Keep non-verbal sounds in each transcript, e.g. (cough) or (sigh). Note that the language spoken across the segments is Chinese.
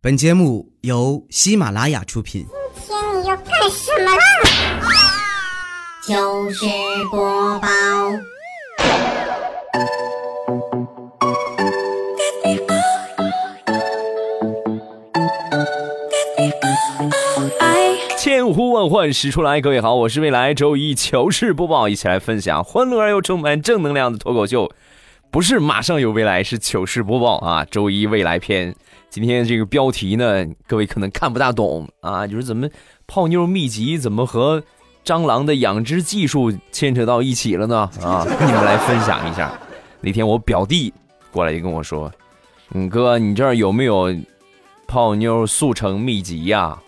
本节目由喜马拉雅出品。今天你要干什么啦？糗事播报，千呼万唤始出来，各位好，我是未来周一糗事播报，一起来分享欢乐而又充满正能量的脱口秀。不是马上有未来，是糗事播报啊！周一未来篇，今天这个标题呢，各位可能看不大懂啊，就是怎么泡妞秘籍怎么和蟑螂的养殖技术牵扯到一起了呢？啊，你们来分享一下。那天我表弟过来就跟我说：“嗯，哥，你这儿有没有泡妞速成秘籍呀？”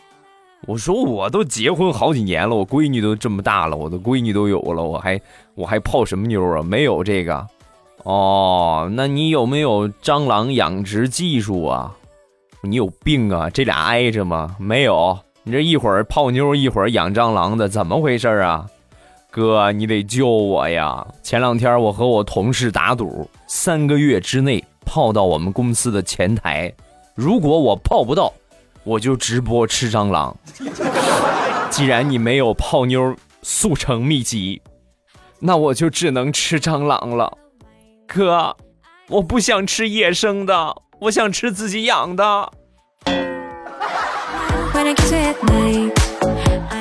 我说：“我都结婚好几年了，我闺女都这么大了，我的闺女都有了，我还我还泡什么妞啊？没有这个。”哦，那你有没有蟑螂养殖技术啊？你有病啊？这俩挨着吗？没有，你这一会儿泡妞，一会儿养蟑螂的，怎么回事啊？哥，你得救我呀！前两天我和我同事打赌，三个月之内泡到我们公司的前台，如果我泡不到，我就直播吃蟑螂。既然你没有泡妞速成秘籍，那我就只能吃蟑螂了。哥，我不想吃野生的，我想吃自己养的。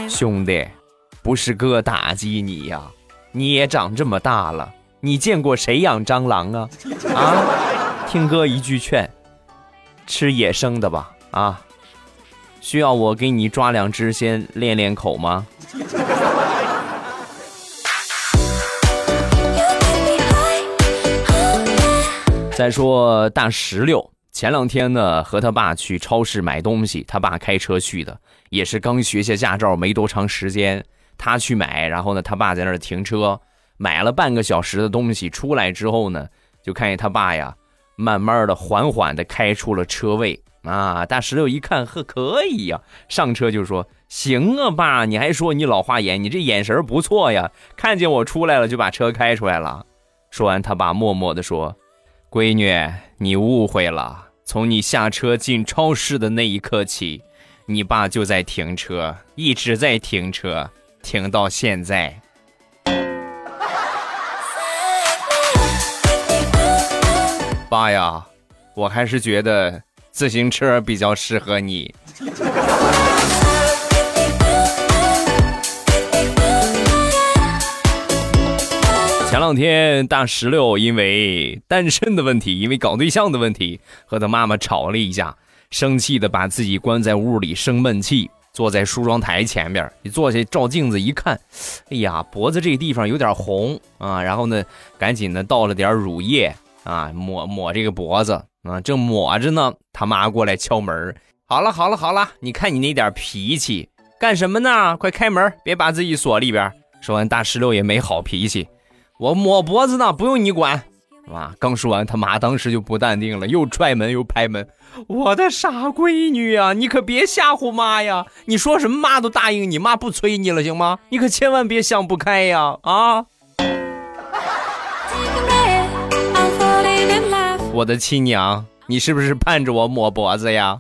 兄弟，不是哥打击你呀，你也长这么大了，你见过谁养蟑螂啊？啊，听哥一句劝，吃野生的吧。啊，需要我给你抓两只先练练口吗？再说大石榴，前两天呢和他爸去超市买东西，他爸开车去的，也是刚学下驾照没多长时间，他去买，然后呢他爸在那儿停车，买了半个小时的东西，出来之后呢，就看见他爸呀，慢慢的、缓缓的开出了车位啊。大石榴一看，呵，可以呀，上车就说：“行啊，爸，你还说你老花眼，你这眼神不错呀，看见我出来了就把车开出来了。”说完，他爸默默的说。闺女，你误会了。从你下车进超市的那一刻起，你爸就在停车，一直在停车，停到现在。爸呀，我还是觉得自行车比较适合你。前两天大石榴因为单身的问题，因为搞对象的问题，和他妈妈吵了一架，生气的把自己关在屋里生闷气，坐在梳妆台前面，一坐下照镜子一看，哎呀，脖子这个地方有点红啊，然后呢，赶紧的倒了点乳液啊，抹抹这个脖子啊，正抹着呢，他妈过来敲门，好了好了好了，你看你那点脾气，干什么呢？快开门，别把自己锁里边。说完，大石榴也没好脾气。我抹脖子呢，不用你管，啊！刚说完，他妈当时就不淡定了，又踹门又拍门。我的傻闺女呀，你可别吓唬妈呀！你说什么妈都答应你，妈不催你了，行吗？你可千万别想不开呀！啊！我的亲娘，你是不是盼着我抹脖子呀？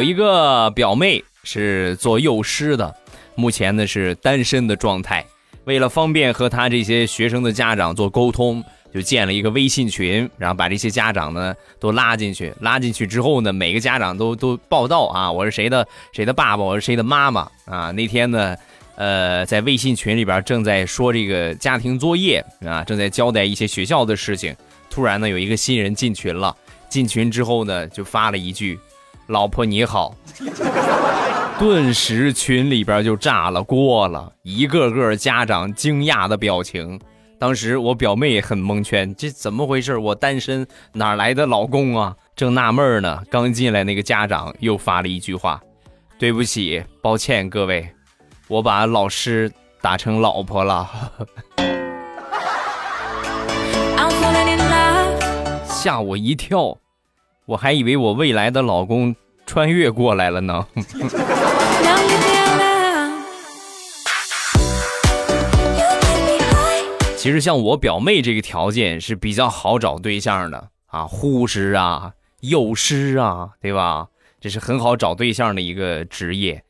有一个表妹。是做幼师的，目前呢是单身的状态。为了方便和他这些学生的家长做沟通，就建了一个微信群，然后把这些家长呢都拉进去。拉进去之后呢，每个家长都都报道啊，我是谁的谁的爸爸，我是谁的妈妈啊。那天呢，呃，在微信群里边正在说这个家庭作业啊，正在交代一些学校的事情。突然呢，有一个新人进群了，进群之后呢，就发了一句：“老婆你好。”顿时群里边就炸了锅了，一个个家长惊讶的表情。当时我表妹也很蒙圈，这怎么回事？我单身哪来的老公啊？正纳闷呢，刚进来那个家长又发了一句话：“对不起，抱歉各位，我把老师打成老婆了。”吓我一跳，我还以为我未来的老公穿越过来了呢。(laughs) 其实像我表妹这个条件是比较好找对象的啊，护士啊、幼师啊，对吧？这是很好找对象的一个职业。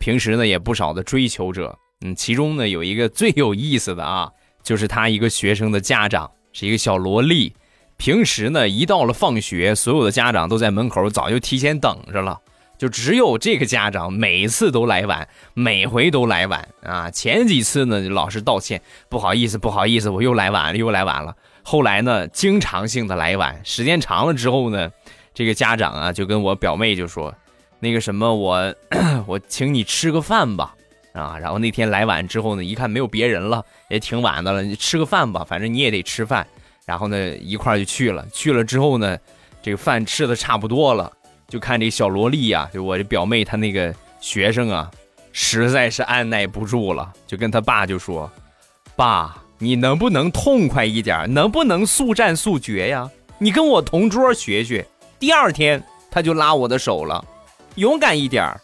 平时呢也不少的追求者，嗯，其中呢有一个最有意思的啊，就是他一个学生的家长是一个小萝莉。平时呢一到了放学，所有的家长都在门口早就提前等着了，就只有这个家长每次都来晚，每回都来晚啊。前几次呢老师道歉，不好意思，不好意思，我又来晚了，又来晚了。后来呢经常性的来晚，时间长了之后呢，这个家长啊就跟我表妹就说。那个什么，我 (clears throat) 我请你吃个饭吧，啊，然后那天来晚之后呢，一看没有别人了，也挺晚的了，你吃个饭吧，反正你也得吃饭。然后呢，一块就去了。去了之后呢，这个饭吃的差不多了，就看这小萝莉呀，就我这表妹她那个学生啊，实在是按耐不住了，就跟他爸就说：“爸，你能不能痛快一点？能不能速战速决呀？你跟我同桌学学。”第二天他就拉我的手了。勇敢一点儿。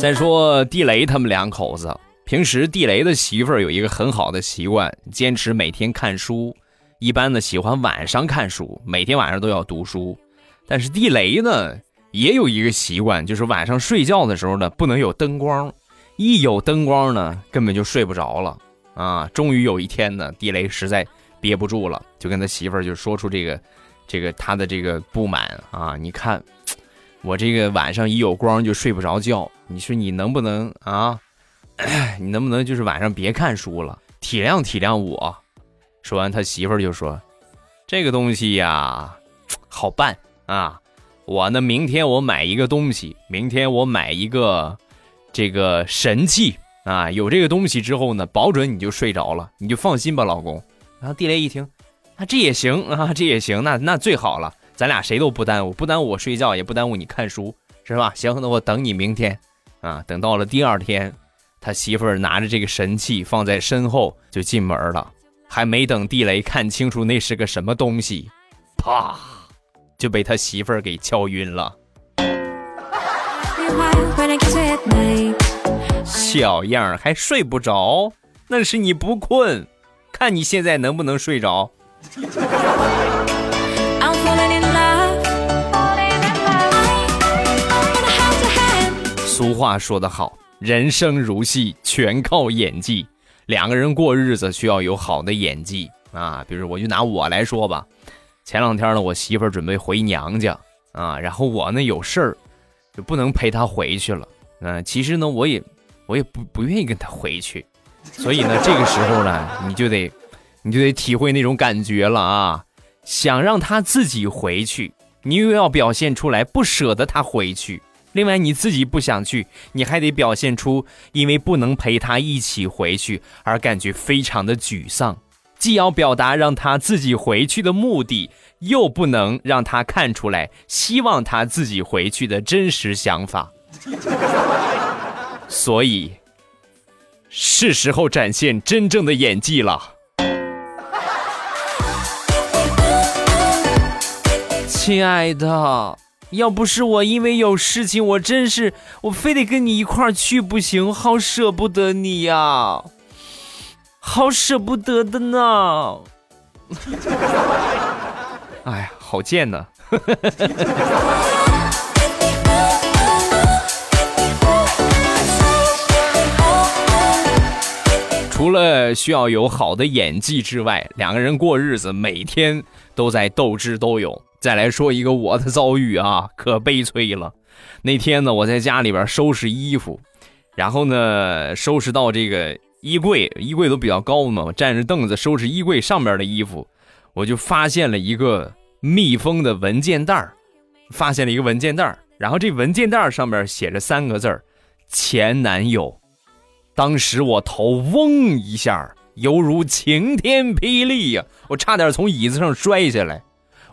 再说地雷他们两口子，平时地雷的媳妇儿有一个很好的习惯，坚持每天看书。一般呢喜欢晚上看书，每天晚上都要读书。但是地雷呢也有一个习惯，就是晚上睡觉的时候呢不能有灯光，一有灯光呢根本就睡不着了。啊，终于有一天呢，地雷实在憋不住了，就跟他媳妇儿就说出这个，这个他的这个不满啊。你看，我这个晚上一有光就睡不着觉，你说你能不能啊？(clears throat) 你能不能就是晚上别看书了，体谅体谅我？说完，他媳妇儿就说：“这个东西呀，(tsk) 好办啊，我呢明天我买一个东西，明天我买一个这个神器。”啊，有这个东西之后呢，保准你就睡着了，你就放心吧，老公。然后地雷一听，啊，这也行啊，这也行，那那最好了，咱俩谁都不耽误，不耽误我睡觉，也不耽误你看书，是吧？行，那我等你明天。啊，等到了第二天，他媳妇儿拿着这个神器放在身后就进门了，还没等地雷看清楚那是个什么东西，啪，就被他媳妇儿给敲晕了。小样儿还睡不着，那是你不困，看你现在能不能睡着。俗话说得好，人生如戏，全靠演技。两个人过日子需要有好的演技啊。比如，我就拿我来说吧，前两天呢，我媳妇儿准备回娘家啊，然后我呢有事儿，就不能陪她回去了。嗯，其实呢，我也。我也不不愿意跟他回去，(laughs) 所以呢，这个时候呢，你就得，你就得体会那种感觉了啊！想让他自己回去，你又要表现出来不舍得他回去；另外你自己不想去，你还得表现出因为不能陪他一起回去而感觉非常的沮丧。既要表达让他自己回去的目的，又不能让他看出来希望他自己回去的真实想法。所以，是时候展现真正的演技了，亲爱的。要不是我因为有事情，我真是我非得跟你一块儿去不行，好舍不得你呀，好舍不得的呢。(laughs) 哎呀，好贱呢。(laughs) 除了需要有好的演技之外，两个人过日子每天都在斗智斗勇。再来说一个我的遭遇啊，(laughs) 可悲催了。那天呢，我在家里边收拾衣服，然后呢，收拾到这个衣柜，衣柜都比较高嘛，我站着凳子收拾衣柜上面的衣服，我就发现了一个密封的文件袋发现了一个文件袋然后这文件袋上面写着三个字前男友。当时我头嗡一下，犹如晴天霹雳呀！我差点从椅子上摔下来。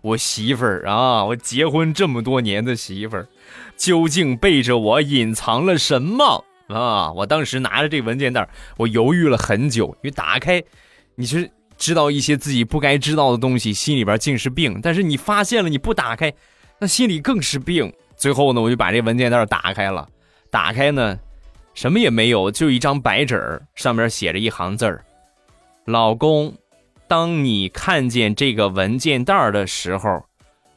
我媳妇儿啊，我结婚这么多年的媳妇儿，究竟背着我隐藏了什么啊？我当时拿着这文件袋，我犹豫了很久。因为打开，你是知道一些自己不该知道的东西，心里边竟是病；但是你发现了，你不打开，那心里更是病最后呢，我就把这文件袋打开了，打开呢，什么也没有，就一张白纸，上面写着一行字儿：“老公，当你看见这个文件袋的时候，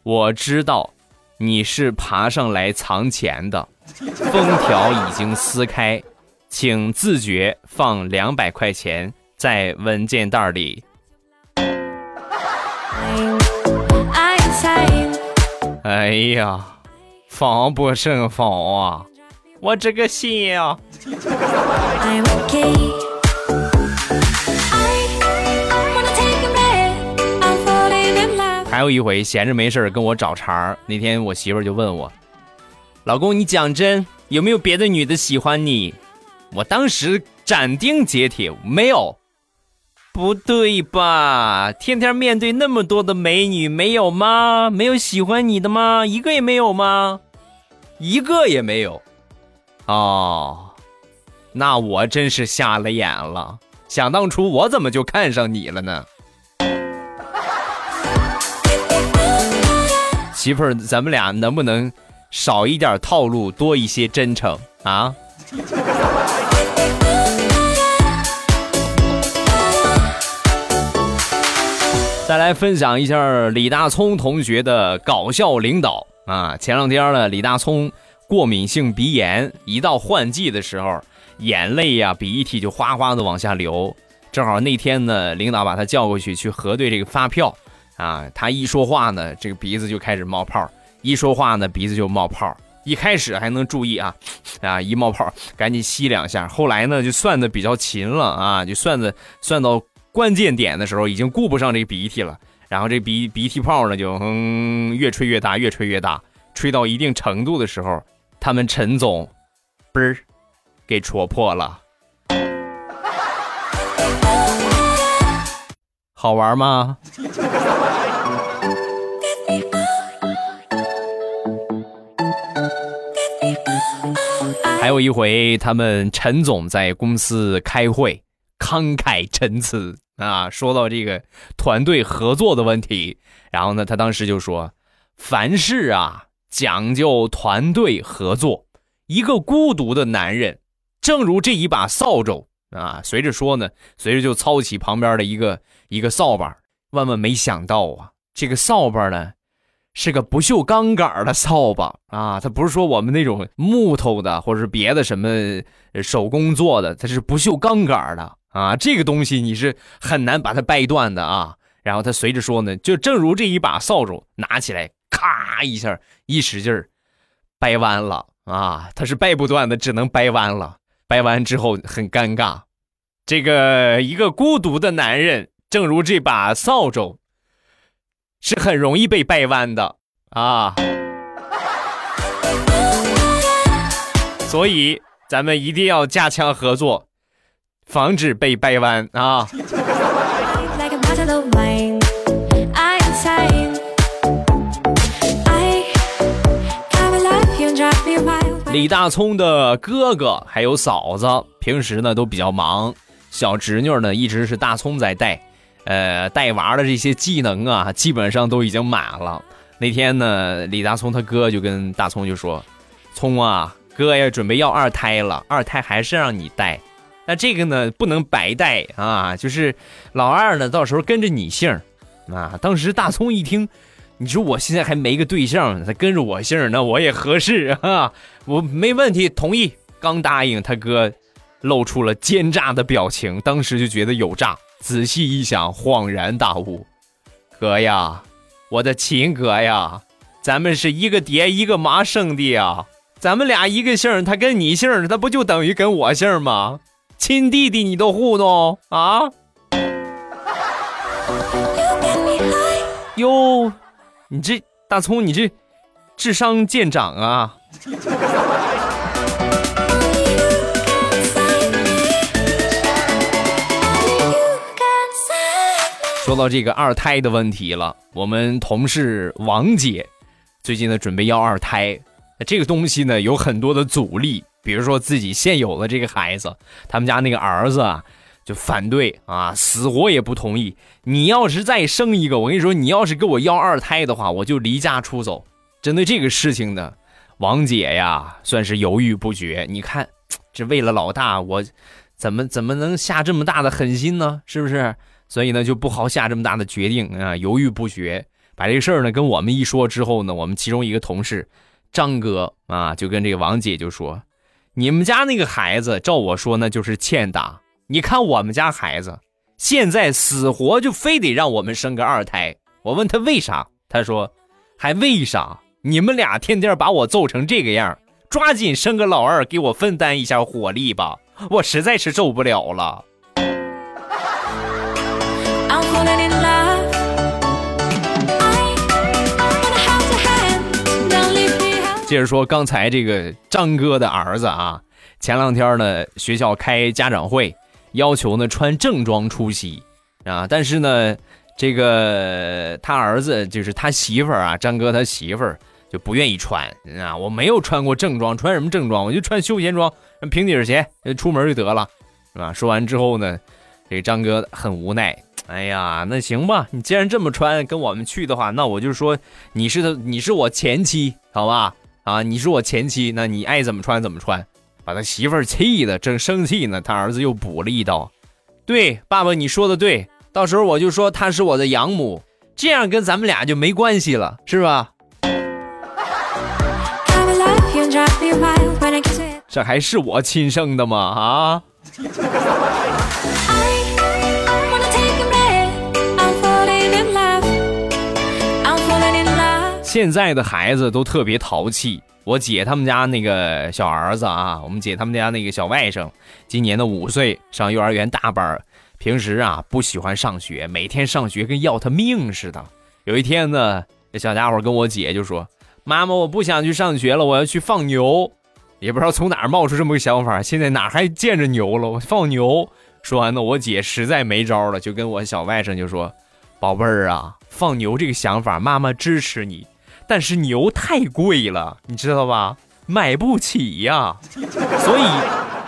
我知道你是爬上来藏钱的。封条已经撕开，请自觉放两百块钱在文件袋里。”哎呀，防不胜防啊！我这个心呀。还有一回闲着没事跟我找茬儿，那天我媳妇儿就问我：“老公，你讲真，有没有别的女的喜欢你？”我当时斩钉截铁：“没有。”不对吧？天天面对那么多的美女，没有吗？没有喜欢你的吗？一个也没有吗？一个也没有。哦，那我真是瞎了眼了。想当初我怎么就看上你了呢？媳妇儿，咱们俩能不能少一点套路，多一些真诚啊？再来分享一下李大聪同学的搞笑领导啊！前两天呢，李大聪过敏性鼻炎，一到换季的时候，眼泪呀、鼻涕就哗哗的往下流。正好那天呢，领导把他叫过去去核对这个发票啊，他一说话呢，这个鼻子就开始冒泡；一说话呢，鼻子就冒泡。一开始还能注意啊，啊，一冒泡赶紧吸两下。后来呢，就算的比较勤了啊，就算的算到。关键点的时候已经顾不上这鼻涕了，然后这鼻鼻涕泡呢就嗯越吹越大，越吹越大，吹到一定程度的时候，他们陈总嘣儿给戳破了，好玩吗？还有一回，他们陈总在公司开会。慷慨陈词啊，说到这个团队合作的问题，然后呢，他当时就说：“凡事啊讲究团队合作，一个孤独的男人，正如这一把扫帚啊。”随着说呢，随着就操起旁边的一个一个扫把。万万没想到啊，这个扫把呢，是个不锈钢杆的扫把啊，它不是说我们那种木头的或者是别的什么手工做的，它是不锈钢杆的。啊，这个东西你是很难把它掰断的啊。然后他随着说呢，就正如这一把扫帚拿起来，咔一下一使劲儿，掰弯了啊。它是掰不断的，只能掰弯了。掰完之后很尴尬。这个一个孤独的男人，正如这把扫帚，是很容易被掰弯的啊。所以咱们一定要加强合作。防止被掰弯啊！李大聪的哥哥还有嫂子，平时呢都比较忙，小侄女呢一直是大聪在带，呃，带娃的这些技能啊，基本上都已经满了。那天呢，李大聪他哥就跟大聪就说：“聪啊，哥呀准备要二胎了，二胎还是让你带。”那这个呢，不能白带啊！就是老二呢，到时候跟着你姓啊。当时大葱一听，你说我现在还没个对象，他跟着我姓那我也合适啊。我没问题，同意。刚答应，他哥露出了奸诈的表情，当时就觉得有诈。仔细一想，恍然大悟：哥呀，我的亲哥呀，咱们是一个爹一个妈生的呀，咱们俩一个姓，他跟你姓，他不就等于跟我姓吗？亲弟弟，你都糊弄啊？哟，你这大葱，你这智商见长啊！说到这个二胎的问题了，我们同事王姐最近呢准备要二胎，这个东西呢有很多的阻力。比如说自己现有的这个孩子，他们家那个儿子啊，就反对啊，死活也不同意。你要是再生一个，我跟你说，你要是给我要二胎的话，我就离家出走。针对这个事情呢，王姐呀，算是犹豫不决。你看，这为了老大，我怎么怎么能下这么大的狠心呢？是不是？所以呢，就不好下这么大的决定啊，犹豫不决。把这事儿呢跟我们一说之后呢，我们其中一个同事张哥啊，就跟这个王姐就说：“你们家那个孩子，照我说那就是欠打。你看我们家孩子现在死活就非得让我们生个二胎。我问他为啥，他说还为啥？你们俩天天把我揍成这个样，抓紧生个老二给我分担一下火力吧，我实在是受不了了。”接着说，刚才这个张哥的儿子啊，前两天呢学校开家长会，要求呢穿正装出席啊，但是呢这个他儿子就是他媳妇儿啊，张哥他媳妇儿就不愿意穿啊，我没有穿过正装，穿什么正装？我就穿休闲装，平底鞋出门就得了，是吧？说完之后呢，这个张哥很无奈，哎呀，那行吧，你既然这么穿跟我们去的话，那我就说你是他，你是我前妻，好吧？啊，你是我前妻，那你爱怎么穿怎么穿，把他媳妇儿气的正生气呢。他儿子又补了一刀：“对，爸爸你说的对，到时候我就说她是我的养母，这样跟咱们俩就没关系了，是吧？”这还是我亲生的吗？啊！现在的孩子都特别淘气。我姐他们家那个小儿子啊，我们姐他们家那个小外甥，今年的五岁，上幼儿园大班平时啊不喜欢上学，每天上学跟要他命似的。有一天呢，这小家伙跟我姐就说：“妈妈，我不想去上学了，我要去放牛。”也不知道从哪儿冒出这么个想法。现在哪还见着牛了？我放牛。说完呢，我姐实在没招了，就跟我小外甥就说：“宝贝儿啊，放牛这个想法，妈妈支持你。”但是牛太贵了，你知道吧？买不起呀，(laughs) 所以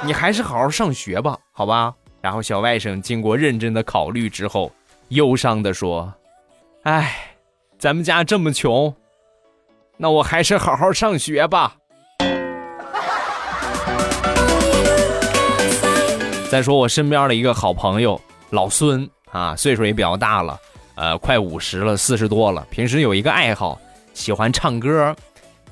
你还是好好上学吧，好吧？然后小外甥经过认真的考虑之后，忧伤的说：“哎，咱们家这么穷，那我还是好好上学吧。(laughs) ”再说我身边的一个好朋友老孙啊，岁数也比较大了，呃，快五十了，四十多了，平时有一个爱好。喜欢唱歌，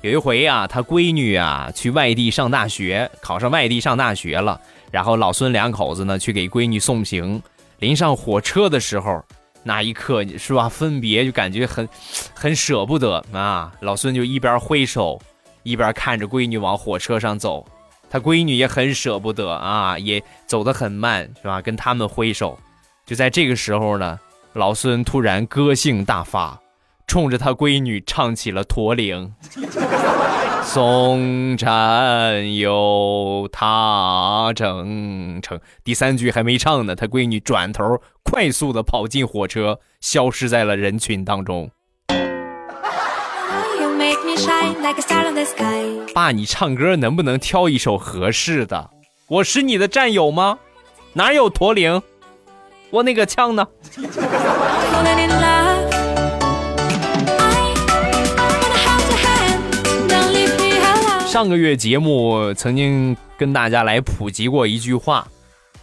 有一回啊，他闺女啊去外地上大学，考上外地上大学了。然后老孙两口子呢去给闺女送行，临上火车的时候，那一刻是吧，分别就感觉很，(laughs) 很舍不得啊。老孙就一边挥手，一边看着闺女往火车上走，他闺女也很舍不得啊，也走得很慢是吧，跟他们挥手。就在这个时候呢，老孙突然歌性大发。冲着他闺女唱起了《驼铃》，(laughs) 松山有他征程。第三句还没唱呢，他闺女转头快速的跑进火车，消失在了人群当中。爸，你唱歌能不能挑一首合适的？我是你的战友吗？哪有驼铃？我那个枪呢？上个月节目曾经跟大家来普及过一句话，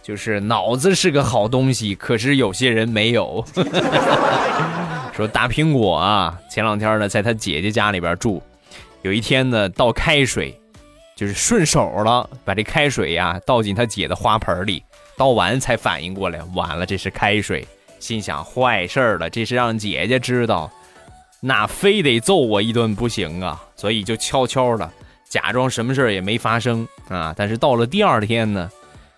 就是脑子是个好东西，可是有些人没有。(laughs) 说大苹果啊，前两天呢在他姐姐家里边住，有一天呢倒开水，就是顺手了，把这开水呀倒进他姐的花盆里，倒完才反应过来，完了这是开水，心想坏事了，这是让姐姐知道，那非得揍我一顿不行啊，所以就悄悄的。假装什么事儿也没发生啊！但是到了第二天呢，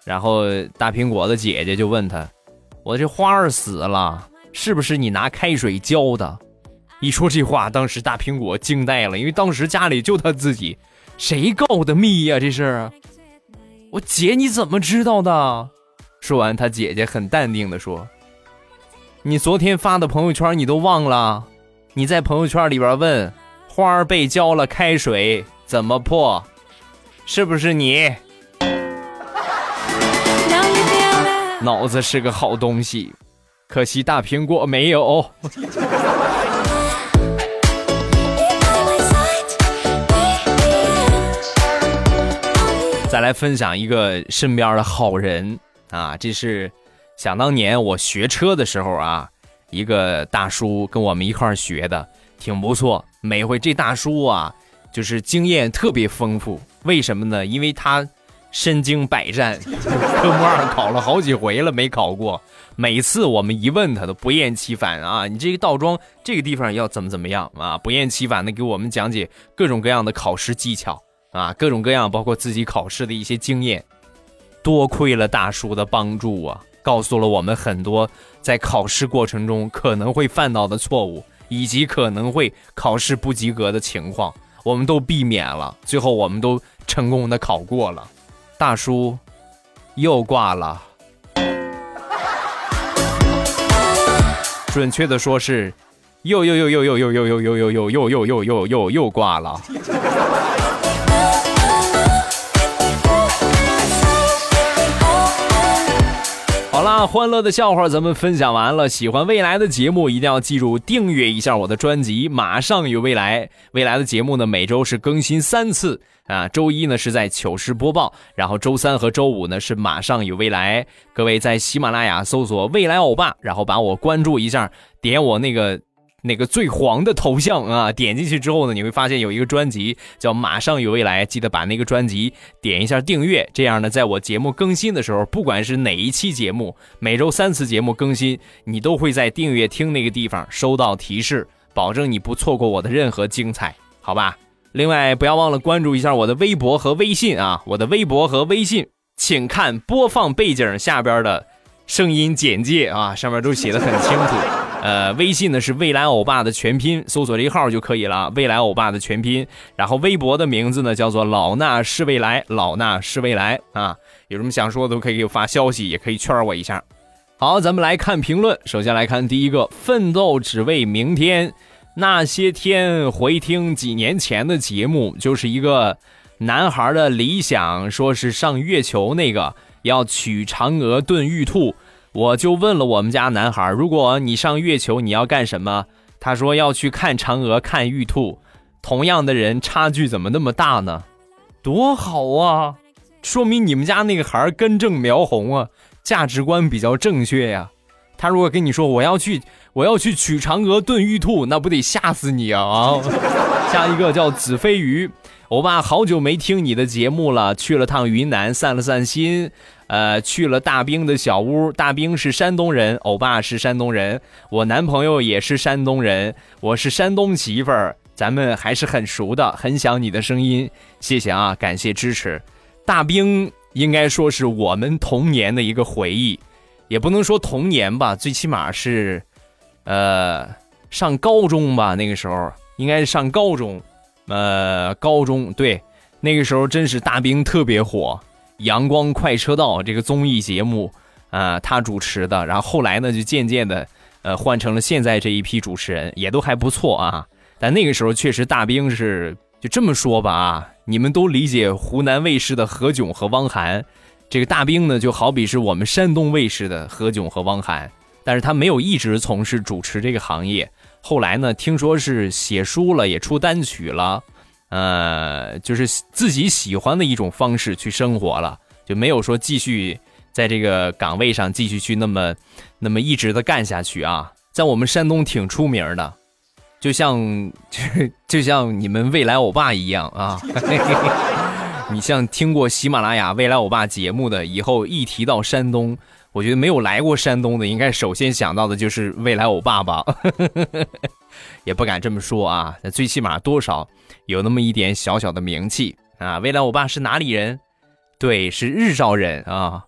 然后大苹果的姐姐就问他：“我这花儿死了，是不是你拿开水浇的？”一说这话，当时大苹果惊呆了，因为当时家里就他自己，谁告的密呀？这是我姐，你怎么知道的？说完，他姐姐很淡定的说：“你昨天发的朋友圈你都忘了？你在朋友圈里边问花儿被浇了开水。”怎么破？是不是你？脑子是个好东西，可惜大苹果没有。再来分享一个身边的好人啊，这是想当年我学车的时候啊，一个大叔跟我们一块儿学的，挺不错。每回这大叔啊，就是经验特别丰富。为什么呢？因为他身经百战，科目二考了好几回了没考过。每次我们一问他，都不厌其烦啊！你这个倒桩这个地方要怎么怎么样啊？不厌其烦的给我们讲解各种各样的考试技巧啊，各种各样包括自己考试的一些经验。多亏了大叔的帮助啊，告诉了我们很多在考试过程中可能会犯到的错误，以及可能会考试不及格的情况，我们都避免了。最后我们都成功的考过了。大叔又挂了。准确的说是，又又又又又又又又又又又又又又又又又挂了。好啦，欢乐的笑话咱们分享完了。喜欢未来的节目，一定要记住订阅一下我的专辑。马上有未来，未来的节目呢，每周是更新三次啊。周一呢是在糗事播报，然后周三和周五呢是马上有未来。各位在喜马拉雅搜索“未来欧巴”，然后把我关注一下，点我那个。那个最黄的头像啊，点进去之后呢，你会发现有一个专辑叫《马上有未来》，记得把那个专辑点一下订阅。这样呢，在我节目更新的时候，不管是哪一期节目，每周三次节目更新，你都会在订阅听那个地方收到提示，保证你不错过我的任何精彩，好吧？另外，不要忘了关注一下我的微博和微信啊，我的微博和微信，请看播放背景下边的声音简介啊，上面都写的很清楚。(laughs) 呃，微信呢是未来欧巴的全拼，搜索这一号就可以了。未来欧巴的全拼，然后微博的名字呢叫做老衲是未来，老衲是未来啊。有什么想说的都可以给我发消息，也可以圈我一下。好，咱们来看评论。首先来看第一个，奋斗只为明天。那些天回听几年前的节目，就是一个男孩的理想，说是上月球那个要取嫦娥炖玉兔。我就问了我们家男孩，如果你上月球，你要干什么？他说要去看嫦娥，看玉兔。同样的人，差距怎么那么大呢？多好啊！说明你们家那个孩儿根正苗红啊，价值观比较正确呀。他如果跟你说我要去，我要去取嫦娥炖玉兔，那不得吓死你啊啊！下一个叫子飞鱼，欧巴好久没听你的节目了，去了趟云南散了散心。呃，去了大兵的小屋。大兵是山东人，欧巴是山东人，我男朋友也是山东人，我是山东媳妇儿，咱们还是很熟的，很想你的声音，谢谢啊，感谢支持。大兵应该说是我们童年的一个回忆，也不能说童年吧，最起码是，呃，上高中吧，那个时候应该是上高中，呃，高中对，那个时候真是大兵特别火。阳光快车道这个综艺节目，啊，他主持的，然后后来呢，就渐渐的，呃，换成了现在这一批主持人，也都还不错啊。但那个时候确实大兵是就这么说吧啊，你们都理解湖南卫视的何炅和汪涵，这个大兵呢就好比是我们山东卫视的何炅和汪涵，但是他没有一直从事主持这个行业，后来呢，听说是写书了，也出单曲了。呃，就是自己喜欢的一种方式去生活了，就没有说继续在这个岗位上继续去那么那么一直的干下去啊。在我们山东挺出名的，就像就 (laughs) 就像你们未来欧巴一样啊。(laughs) 你像听过喜马拉雅未来欧巴节目的，以后一提到山东，我觉得没有来过山东的，应该首先想到的就是未来欧巴吧。(laughs) 也不敢这么说啊，那最起码多少有那么一点小小的名气啊。未来我爸是哪里人？对，是日照人啊。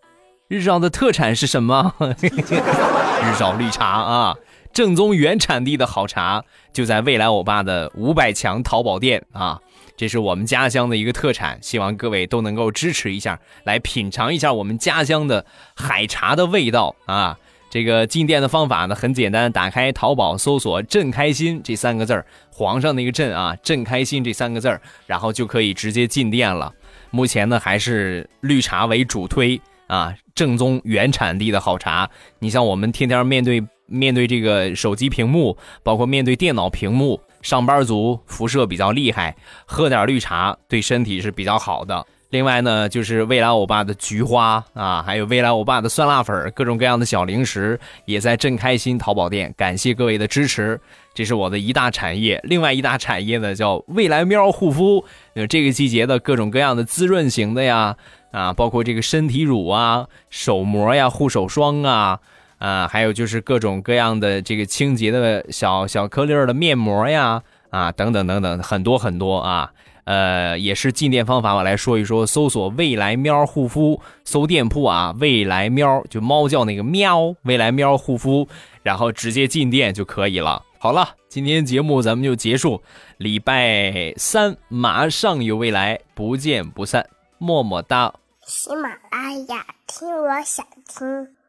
日照的特产是什么？(laughs) 日照绿茶啊，正宗原产地的好茶就在未来欧巴的五百强淘宝店啊。这是我们家乡的一个特产，希望各位都能够支持一下，来品尝一下我们家乡的海茶的味道啊。这个进店的方法呢很简单，打开淘宝搜索“朕开心”这三个字儿，皇上那个“朕”啊，“朕开心”这三个字儿，然后就可以直接进店了。目前呢还是绿茶为主推啊，正宗原产地的好茶。你像我们天天面对面对这个手机屏幕，包括面对电脑屏幕，上班族辐射比较厉害，喝点绿茶对身体是比较好的。另外呢，就是未来欧巴的菊花啊，还有未来欧巴的酸辣粉，各种各样的小零食也在正开心淘宝店。感谢各位的支持，这是我的一大产业。另外一大产业呢，叫未来喵护肤，呃，这个季节的各种各样的滋润型的呀，啊，包括这个身体乳啊、手膜呀、护手霜啊，啊，还有就是各种各样的这个清洁的小小颗粒的面膜呀，啊，等等等等，很多很多啊。呃，也是进店方法，我来说一说。搜索“未来喵护肤”，搜店铺啊，“未来喵”就猫叫那个喵，“未来喵护肤”，然后直接进店就可以了。好了，今天节目咱们就结束，礼拜三马上有未来，不见不散，么么哒。喜马拉雅，听我想听。